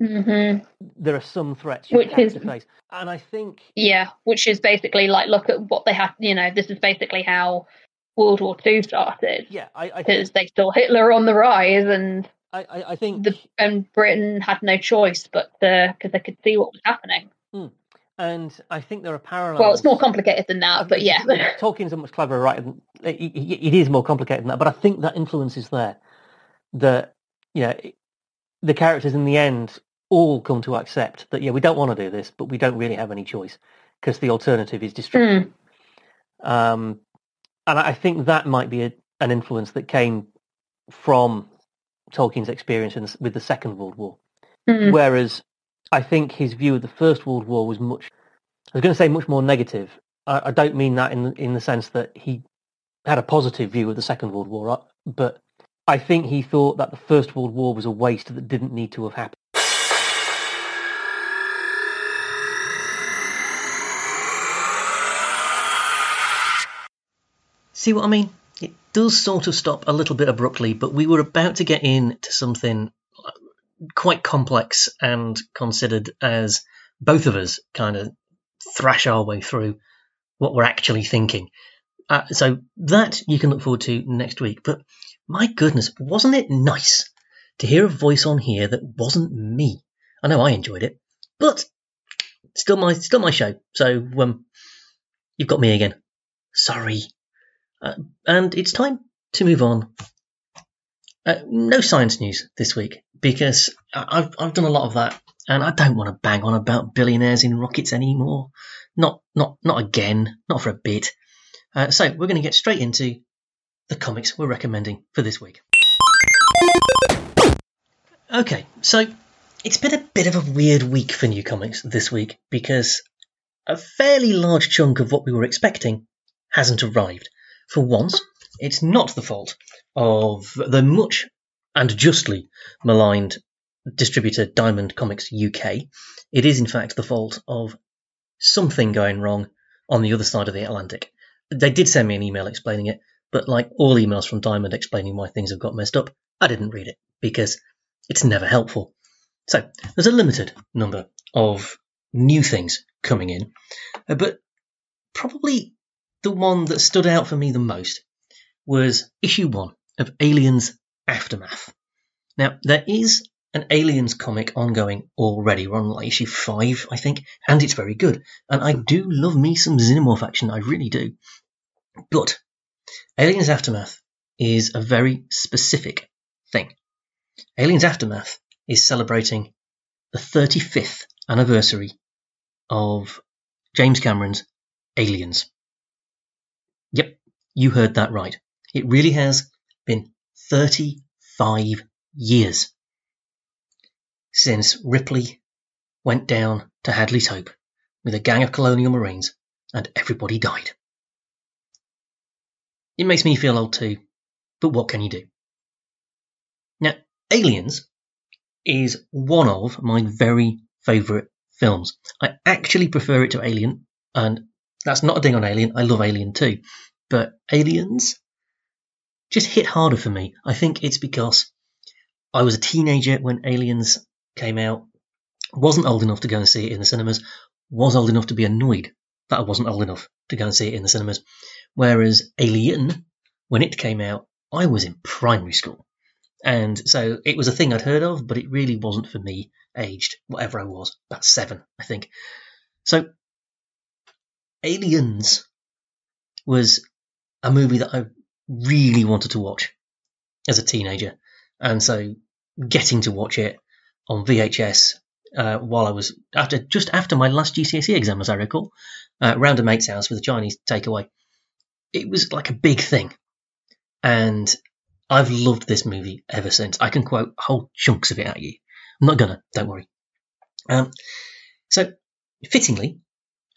Hmm There are some threats you Which have is- to face. And I think Yeah, which is basically like look at what they had. You know, this is basically how World War Two started yeah, I, I think because they saw Hitler on the rise, and I, I, I think the and Britain had no choice but because they could see what was happening. and I think there are parallels. Well, it's more complicated than that, but yeah. <laughs> Tolkien's a much cleverer writer. Than, it, it- it is more complicated than that, but I think that influence is there. That you know, the characters in the end all come to accept that yeah, we don't want to do this, but we don't really have any choice because the alternative is destruction. Um, and I think that might be a, an influence that came from Tolkien's experience in, with the Second World War. Mm. Whereas I think his view of the First World War was much, I was going to say much more negative. I, I don't mean that in the, in the sense that he had a positive view of the Second World War, uh, but I think he thought that the First World War was a waste that didn't need to have happened. See what I mean? It does sort of stop a little bit abruptly, but we were about to get into something quite complex and considered as both of us kind of thrash our way through what we're actually thinking. Uh, so that you can look forward to next week. But my goodness, wasn't it nice to hear a voice on here that wasn't me? I know I enjoyed it, but still my still my show. So um, you've got me again. Sorry. Uh, and it's time to move on. Uh, no science news this week because I've I've done a lot of that, and I don't want to bang on about billionaires in rockets anymore. Not not not again. Not for a bit. Uh, so we're going to get straight into the comics we're recommending for this week. Okay, so it's been a bit of a weird week for new comics this week because a fairly large chunk of what we were expecting hasn't arrived. For once, it's not the fault of the much and justly maligned distributor Diamond Comics UK. It is, in fact, the fault of something going wrong on the other side of the Atlantic. They did send me an email explaining it, but like all emails from Diamond explaining why things have got messed up, I didn't read it because it's never helpful. So there's a limited number of new things coming in, uh, but probably the one that stood out for me the most was issue one of Aliens Aftermath. Now, there is an Aliens comic ongoing already. We're on like issue five, I think, and it's very good. And I do love me some Xenomorph action, I really do. But Aliens Aftermath is a very specific thing. Aliens Aftermath is celebrating the 35th anniversary of James Cameron's Aliens. Yep, you heard that right. It really has been 35 years since Ripley went down to Hadley's Hope with a gang of colonial marines and everybody died. It makes me feel old too, but what can you do? Now, Aliens is one of my very favourite films. I actually prefer it to Alien, and that's not a ding on Alien. I love Alien too. But Aliens just hit harder for me. I think it's because I was a teenager when Aliens came out, wasn't old enough to go and see it in the cinemas, was old enough to be annoyed that I wasn't old enough to go and see it in the cinemas. Whereas Alien, when it came out, I was in primary school. And so it was a thing I'd heard of, but it really wasn't for me, aged whatever I was, about seven, I think. So Aliens was a movie that I really wanted to watch as a teenager. And so getting to watch it on VHS uh, while I was after just after my last GCSE exam, as I recall, uh, round a mate's house with a Chinese takeaway. It was like a big thing, and I've loved this movie ever since. I can quote whole chunks of it at you. I'm not gonna, don't worry. Um, so, fittingly,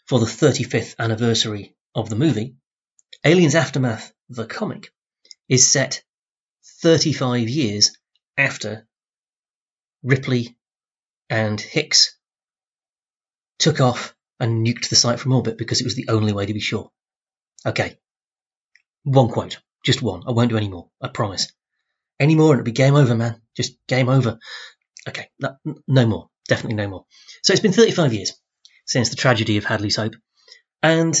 for the 35th anniversary of the movie, Aliens Aftermath, the comic, is set 35 years after Ripley and Hicks took off and nuked the site from orbit because it was the only way to be sure. Okay. One quote. Just one. I won't do any more. I promise. Any more and it'll be game over, man. Just game over. Okay. No, no more. Definitely no more. So it's been 35 years since the tragedy of Hadley's Hope. And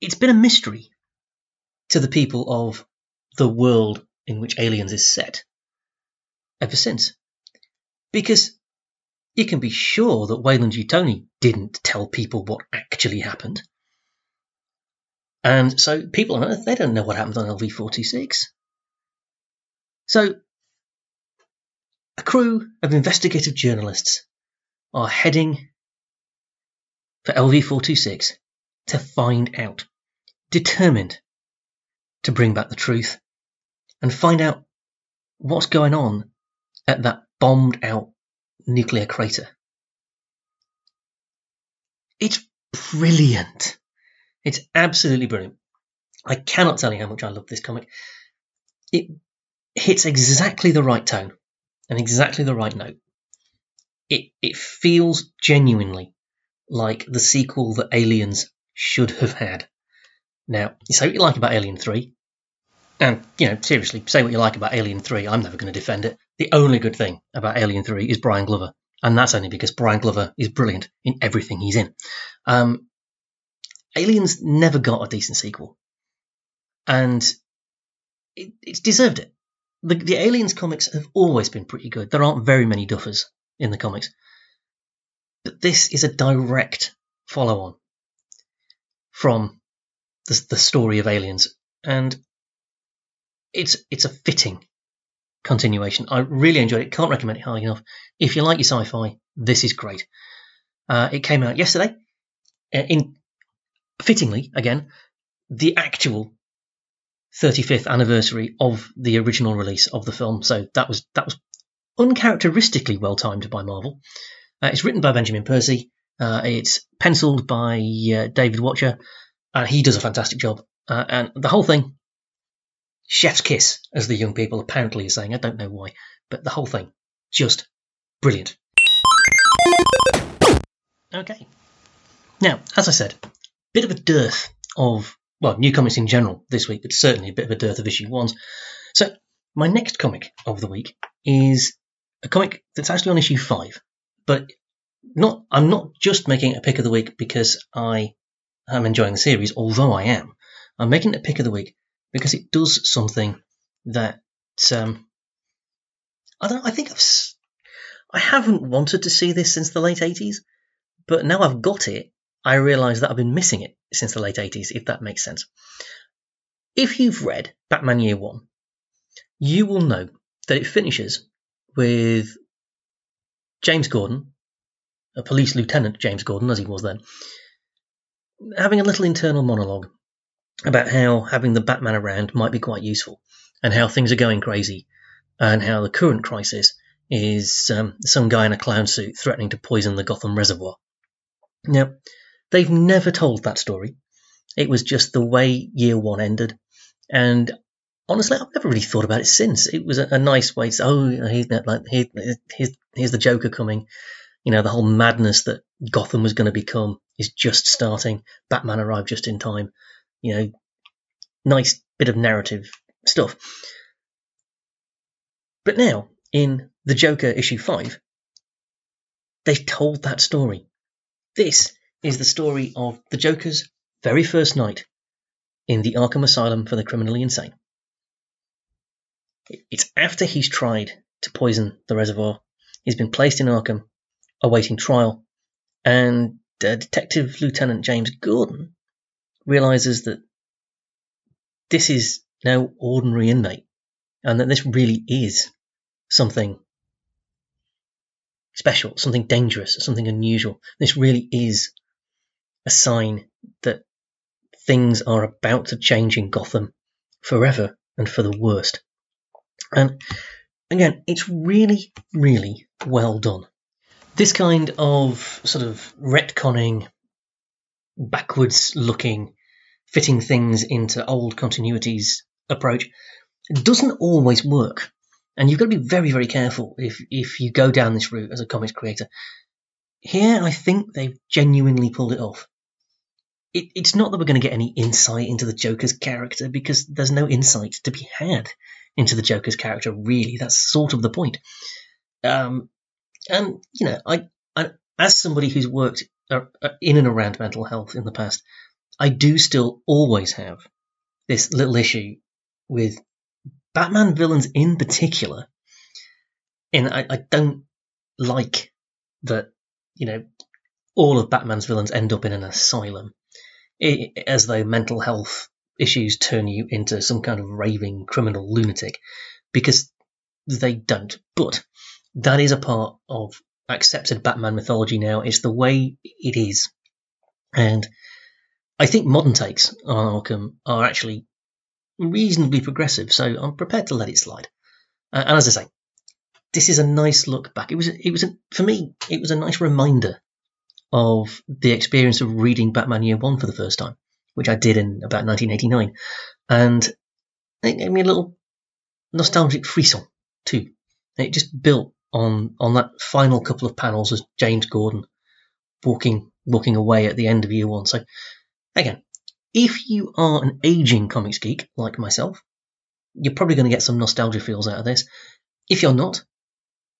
it's been a mystery to the people of the world in which Aliens is set ever since. Because you can be sure that Weyland-Yutani didn't tell people what actually happened. And so people on Earth, they don't know what happened on LV 426. So a crew of investigative journalists are heading for LV426 to find out, determined to bring back the truth and find out what's going on at that bombed out nuclear crater. It's brilliant. It's absolutely brilliant. I cannot tell you how much I love this comic. It hits exactly the right tone and exactly the right note. It it feels genuinely like the sequel that Aliens should have had. Now, you say what you like about Alien 3, and, you know, seriously, say what you like about Alien 3, I'm never going to defend it. The only good thing about Alien 3 is Brian Glover, and that's only because Brian Glover is brilliant in everything he's in. Um, Aliens never got a decent sequel, and it, it's deserved it. The, the Aliens comics have always been pretty good. There aren't very many duffers in the comics. But this is a direct follow on from the, the story of Aliens. And it's it's a fitting continuation. I really enjoyed it. Can't recommend it high enough. If you like your sci-fi, this is great. Uh, it came out yesterday. Uh, in fittingly, again, the actual 35th anniversary of the original release of the film. So that was that was uncharacteristically well timed by Marvel. Uh, it's written by Benjamin Percy. Uh, it's penciled by uh, David Wachter. Uh, he does a fantastic job. Uh, and the whole thing, chef's kiss, as the young people apparently are saying. I don't know why, but the whole thing, just brilliant. Okay. Now, as I said, bit of a dearth of, well, new comics in general this week, but certainly a bit of a dearth of issue ones. So, my next comic of the week is a comic that's actually on issue five, but not. I'm not just making a pick of the week because I am enjoying the series, although I am. I'm making a pick of the week because it does something that um, I don't. I think I've. I haven't wanted to see this since the late '80s, but now I've got it. I realise that I've been missing it since the late '80s. If that makes sense. If you've read Batman Year One, you will know that it finishes with James Gordon, a police lieutenant James Gordon, as he was then, having a little internal monologue about how having the Batman around might be quite useful, and how things are going crazy, and how the current crisis is um, some guy in a clown suit threatening to poison the Gotham Reservoir. Now, they've never told that story. It was just the way Year One ended, and honestly, I've never really thought about it since. It was a, a nice way to say, oh, you know, he's like here, here's here's the Joker coming. You know, the whole madness that Gotham was going to become is just starting. Batman arrived just in time. You know, nice bit of narrative stuff. But now, in the Joker issue five, they've told that story. This is the story of the Joker's very first night in the Arkham Asylum for the criminally insane. It's after he's tried to poison the reservoir. He's been placed in Arkham, awaiting trial, and uh, Detective Lieutenant James Gordon realizes that this is no ordinary inmate, and that this really is something special, something dangerous, something unusual. This really is a sign that things are about to change in Gotham forever and for the worst. And again, it's really, really well done. This kind of sort of retconning, backwards looking, fitting things into old continuities approach doesn't always work. And you've got to be very, very careful if, if you go down this route as a comics creator. Here, I think they've genuinely pulled it off. It, it's not that we're going to get any insight into the Joker's character because there's no insight to be had into the Joker's character, really. That's sort of the point. Um, and, you know, I, I, as somebody who's worked uh, uh, in and around mental health in the past, I do still always have this little issue with Batman villains in particular. And I, I don't like that, you know, all of Batman's villains end up in an asylum, I as though mental health issues turn you into some kind of raving criminal lunatic, because they don't. But that is a part of accepted Batman mythology now. It's the way it is. And I think modern takes on Arkham are actually reasonably progressive, so I'm prepared to let it slide. Uh, and as I say, this is a nice look back. It was, it was a, for me, it was a nice reminder of the experience of reading Batman Year One for the first time, which I did in about 1989, and it gave me a little nostalgic frisson too. It just built on on that final couple of panels as James Gordon walking walking away at the end of Year One. So again, if you are an aging comics geek like myself, you're probably going to get some nostalgia feels out of this. If you're not,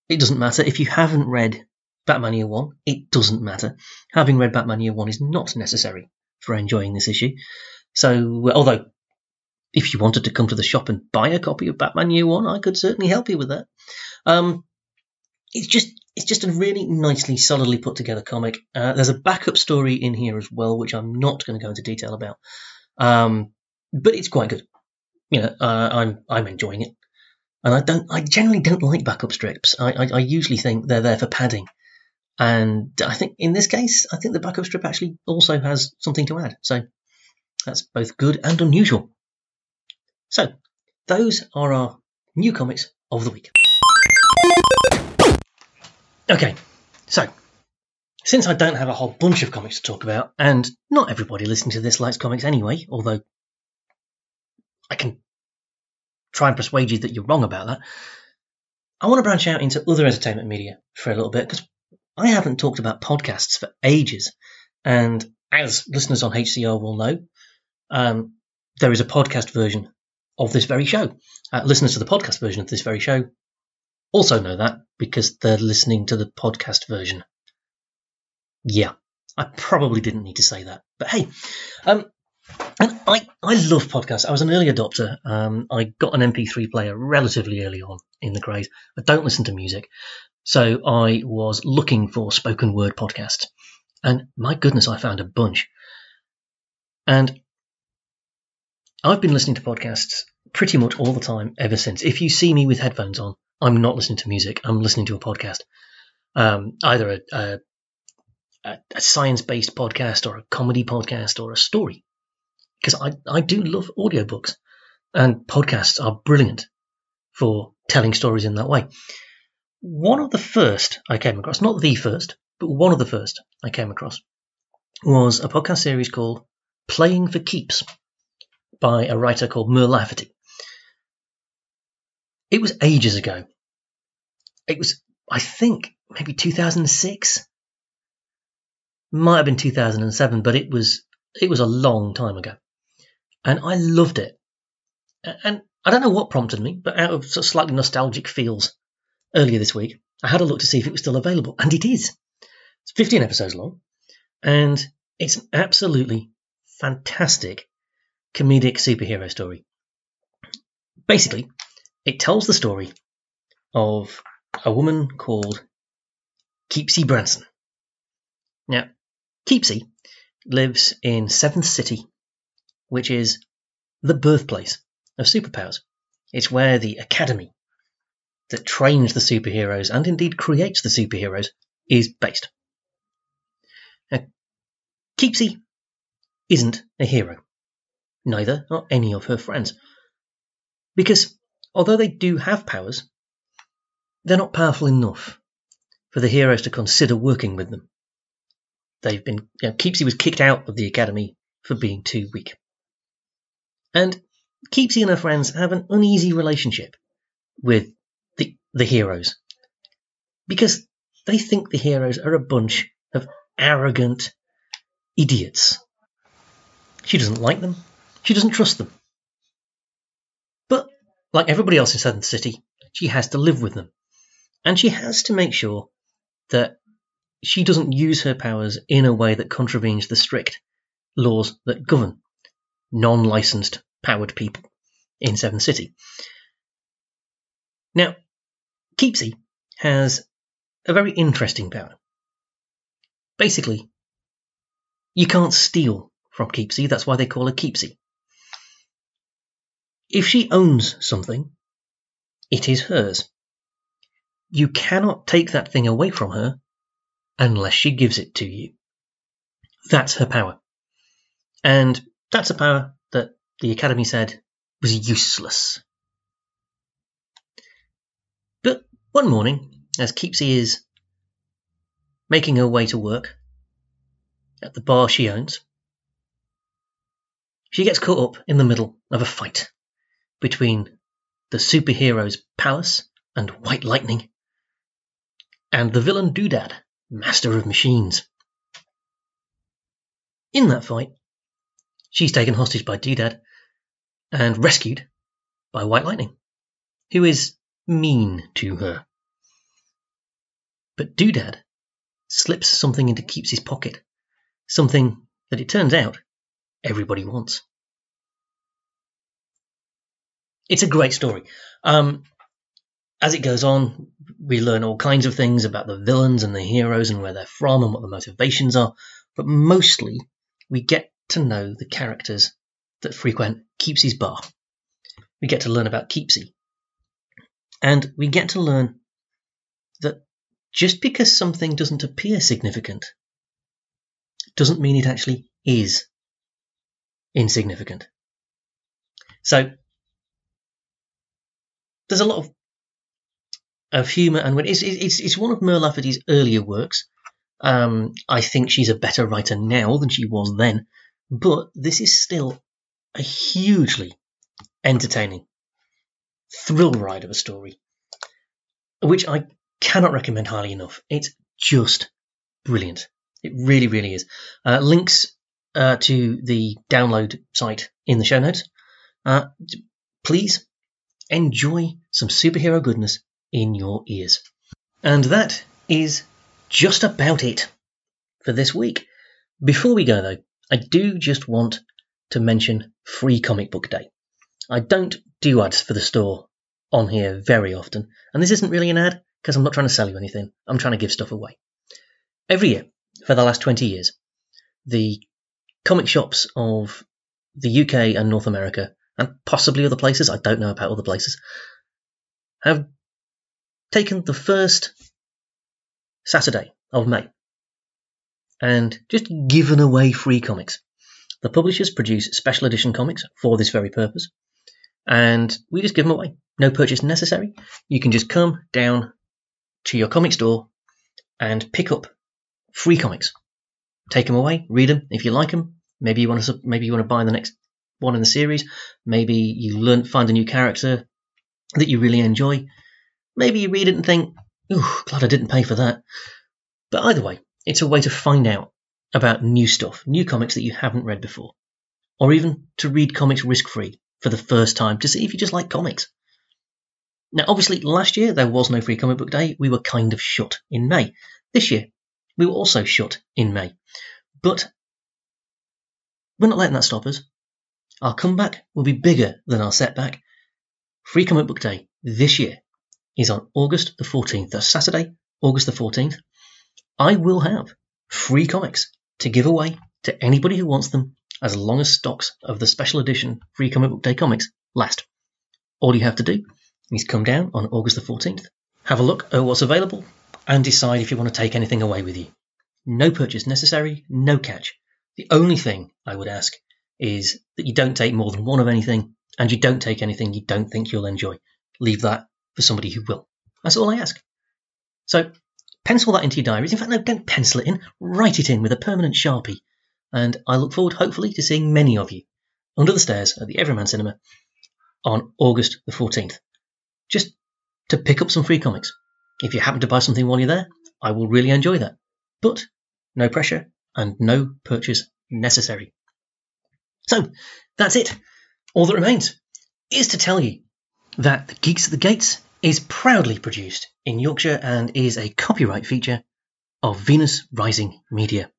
it doesn't matter. If you haven't read Batman Year One, it doesn't matter. Having read Batman Year One is not necessary for enjoying this issue. So, although if you wanted to come to the shop and buy a copy of Batman Year One, I could certainly help you with that. Um, it's just it's just a really nicely, solidly put together comic. Uh, there's a backup story in here as well, which I'm not going to go into detail about, um, but it's quite good. You know, uh, I'm I'm enjoying it, and I don't I generally don't like backup strips. I, I, I usually think they're there for padding, and I think in this case, I think the backup strip actually also has something to add. So that's both good and unusual. So those are our new comics of the week. Okay, so since I don't have a whole bunch of comics to talk about, and not everybody listening to this likes comics anyway, although I can try and persuade you that you're wrong about that, I want to branch out into other entertainment media for a little bit because I haven't talked about podcasts for ages. And as listeners on HCR will know, um, there is a podcast version of this very show. Uh, listeners to the podcast version of this very show also know that because they're listening to the podcast version. Yeah, I probably didn't need to say that, but hey, um, and I, I love podcasts. I was an early adopter. Um, I got an MP3 player relatively early on in the craze. I don't listen to music, so I was looking for spoken word podcasts, and my goodness, I found a bunch. And I've been listening to podcasts pretty much all the time ever since. If you see me with headphones on, I'm not listening to music. I'm listening to a podcast, um, either a, a, a science-based podcast or a comedy podcast or a story, because I I do love audiobooks, and podcasts are brilliant for telling stories in that way. One of the first I came across, not the first, but one of the first I came across, was a podcast series called Playing for Keeps by a writer called Mur Lafferty. It was ages ago. It was, I think, maybe 2006. Might have been 2007, but it was it was a long time ago, and I loved it. And I don't know what prompted me, but out of sort of slightly nostalgic feels, earlier this week, I had a look to see if it was still available, and it is. It's 15 episodes long, and it's an absolutely fantastic comedic superhero story. Basically, it tells the story of a woman called Keepsy Branson. Now, Keepsy lives in Seventh City, which is the birthplace of superpowers. It's where the academy that trains the superheroes and indeed creates the superheroes is based. Now, Keepsy isn't a hero. Neither are any of her friends. Because although they do have powers, they're not powerful enough for the heroes to consider working with them. They've been, you know, Keepsy was kicked out of the academy for being too weak. And Keepsy and her friends have an uneasy relationship with the, heroes because they think the heroes are a bunch of arrogant idiots. She doesn't like them. She doesn't trust them. But like everybody else in Seventh City, she has to live with them. And she has to make sure that she doesn't use her powers in a way that contravenes the strict laws that govern non licensed powered people in Seventh City. Now, Keepsy has a very interesting power. Basically, you can't steal from Keepsy, that's why they call her Keepsy. If she owns something, it is hers. you cannot take that thing away from her unless she gives it to you. That's her power. And that's a power that the Academy said was useless. But one morning, as Keepsy is making her way to work at the bar she owns, she gets caught up in the middle of a fight between the superhero's palace and White Lightning and the villain Doodad, master of machines. In that fight, she's taken hostage by Doodad and rescued by White Lightning, who is mean to her. But Doodad slips something into Keepsy's pocket, something that it turns out everybody wants. It's a great story. Um, as it goes on, we learn all kinds of things about the villains and the heroes and where they're from and what the motivations are, but mostly we get to know the characters that frequent Keepsy's bar. We get to learn about Keepsy. And we get to learn that just because something doesn't appear significant doesn't mean it actually is insignificant. So there's a lot of of humour and it's, it's it's one of Mur Lafferty's earlier works. Um, I think she's a better writer now than she was then, but this is still a hugely entertaining thrill ride of a story, which I cannot recommend highly enough. It's just brilliant. It really, really is. Uh, links uh, to the download site in the show notes. Uh, please enjoy some superhero goodness in your ears. And that is just about it for this week. Before we go, though, I do just want to mention Free Comic Book Day. I don't do ads for the store on here very often, and this isn't really an ad because I'm not trying to sell you anything. I'm trying to give stuff away. Every year, for the last 20 years, the comic shops of the UK and North America, and possibly other places, I don't know about other places, have taken the first Saturday of May and just given away free comics. The publishers produce special edition comics for this very purpose, and we just give them away. No purchase necessary. You can just come down to your comic store and pick up free comics. Take them away, read them if you like them. Maybe you want to maybe you want to buy the next one in the series. Maybe you learn find a new character that you really enjoy. Maybe you read it and think, "Ooh, glad I didn't pay for that." But either way, it's a way to find out about new stuff, new comics that you haven't read before, or even to read comics risk free for the first time to see if you just like comics. Now, obviously, last year there was no free comic book day. We were kind of shut in May. This year, we were also shut in May. But we're not letting that stop us. Our comeback will be bigger than our setback. Free comic book day this year is on August the 14th. That's Saturday, August the 14th. I will have free comics to give away to anybody who wants them as long as stocks of the special edition free comic book day comics last. All you have to do is come down on August the 14th, have a look at what's available, and decide if you want to take anything away with you. No purchase necessary, no catch. The only thing I would ask is that you don't take more than one of anything, and you don't take anything you don't think you'll enjoy. Leave that for somebody who will. That's all I ask. So pencil that into your diaries. In fact, no, don't pencil it in. Write it in with a permanent sharpie. And I look forward, hopefully, to seeing many of you under the stairs at the Everyman Cinema on August the 14th. Just to pick up some free comics. If you happen to buy something while you're there, I will really enjoy that. But no pressure and no purchase necessary. So that's it. All that remains is to tell you that the Geeks at the Gates is proudly produced in Yorkshire and is a copyright feature of Venus Rising Media.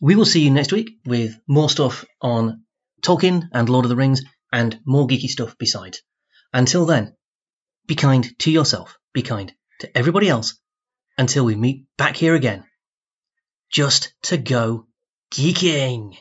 We will see you next week with more stuff on Tolkien and Lord of the Rings and more geeky stuff besides. Until then, be kind to yourself, be kind to everybody else until we meet back here again. Just to go geeking.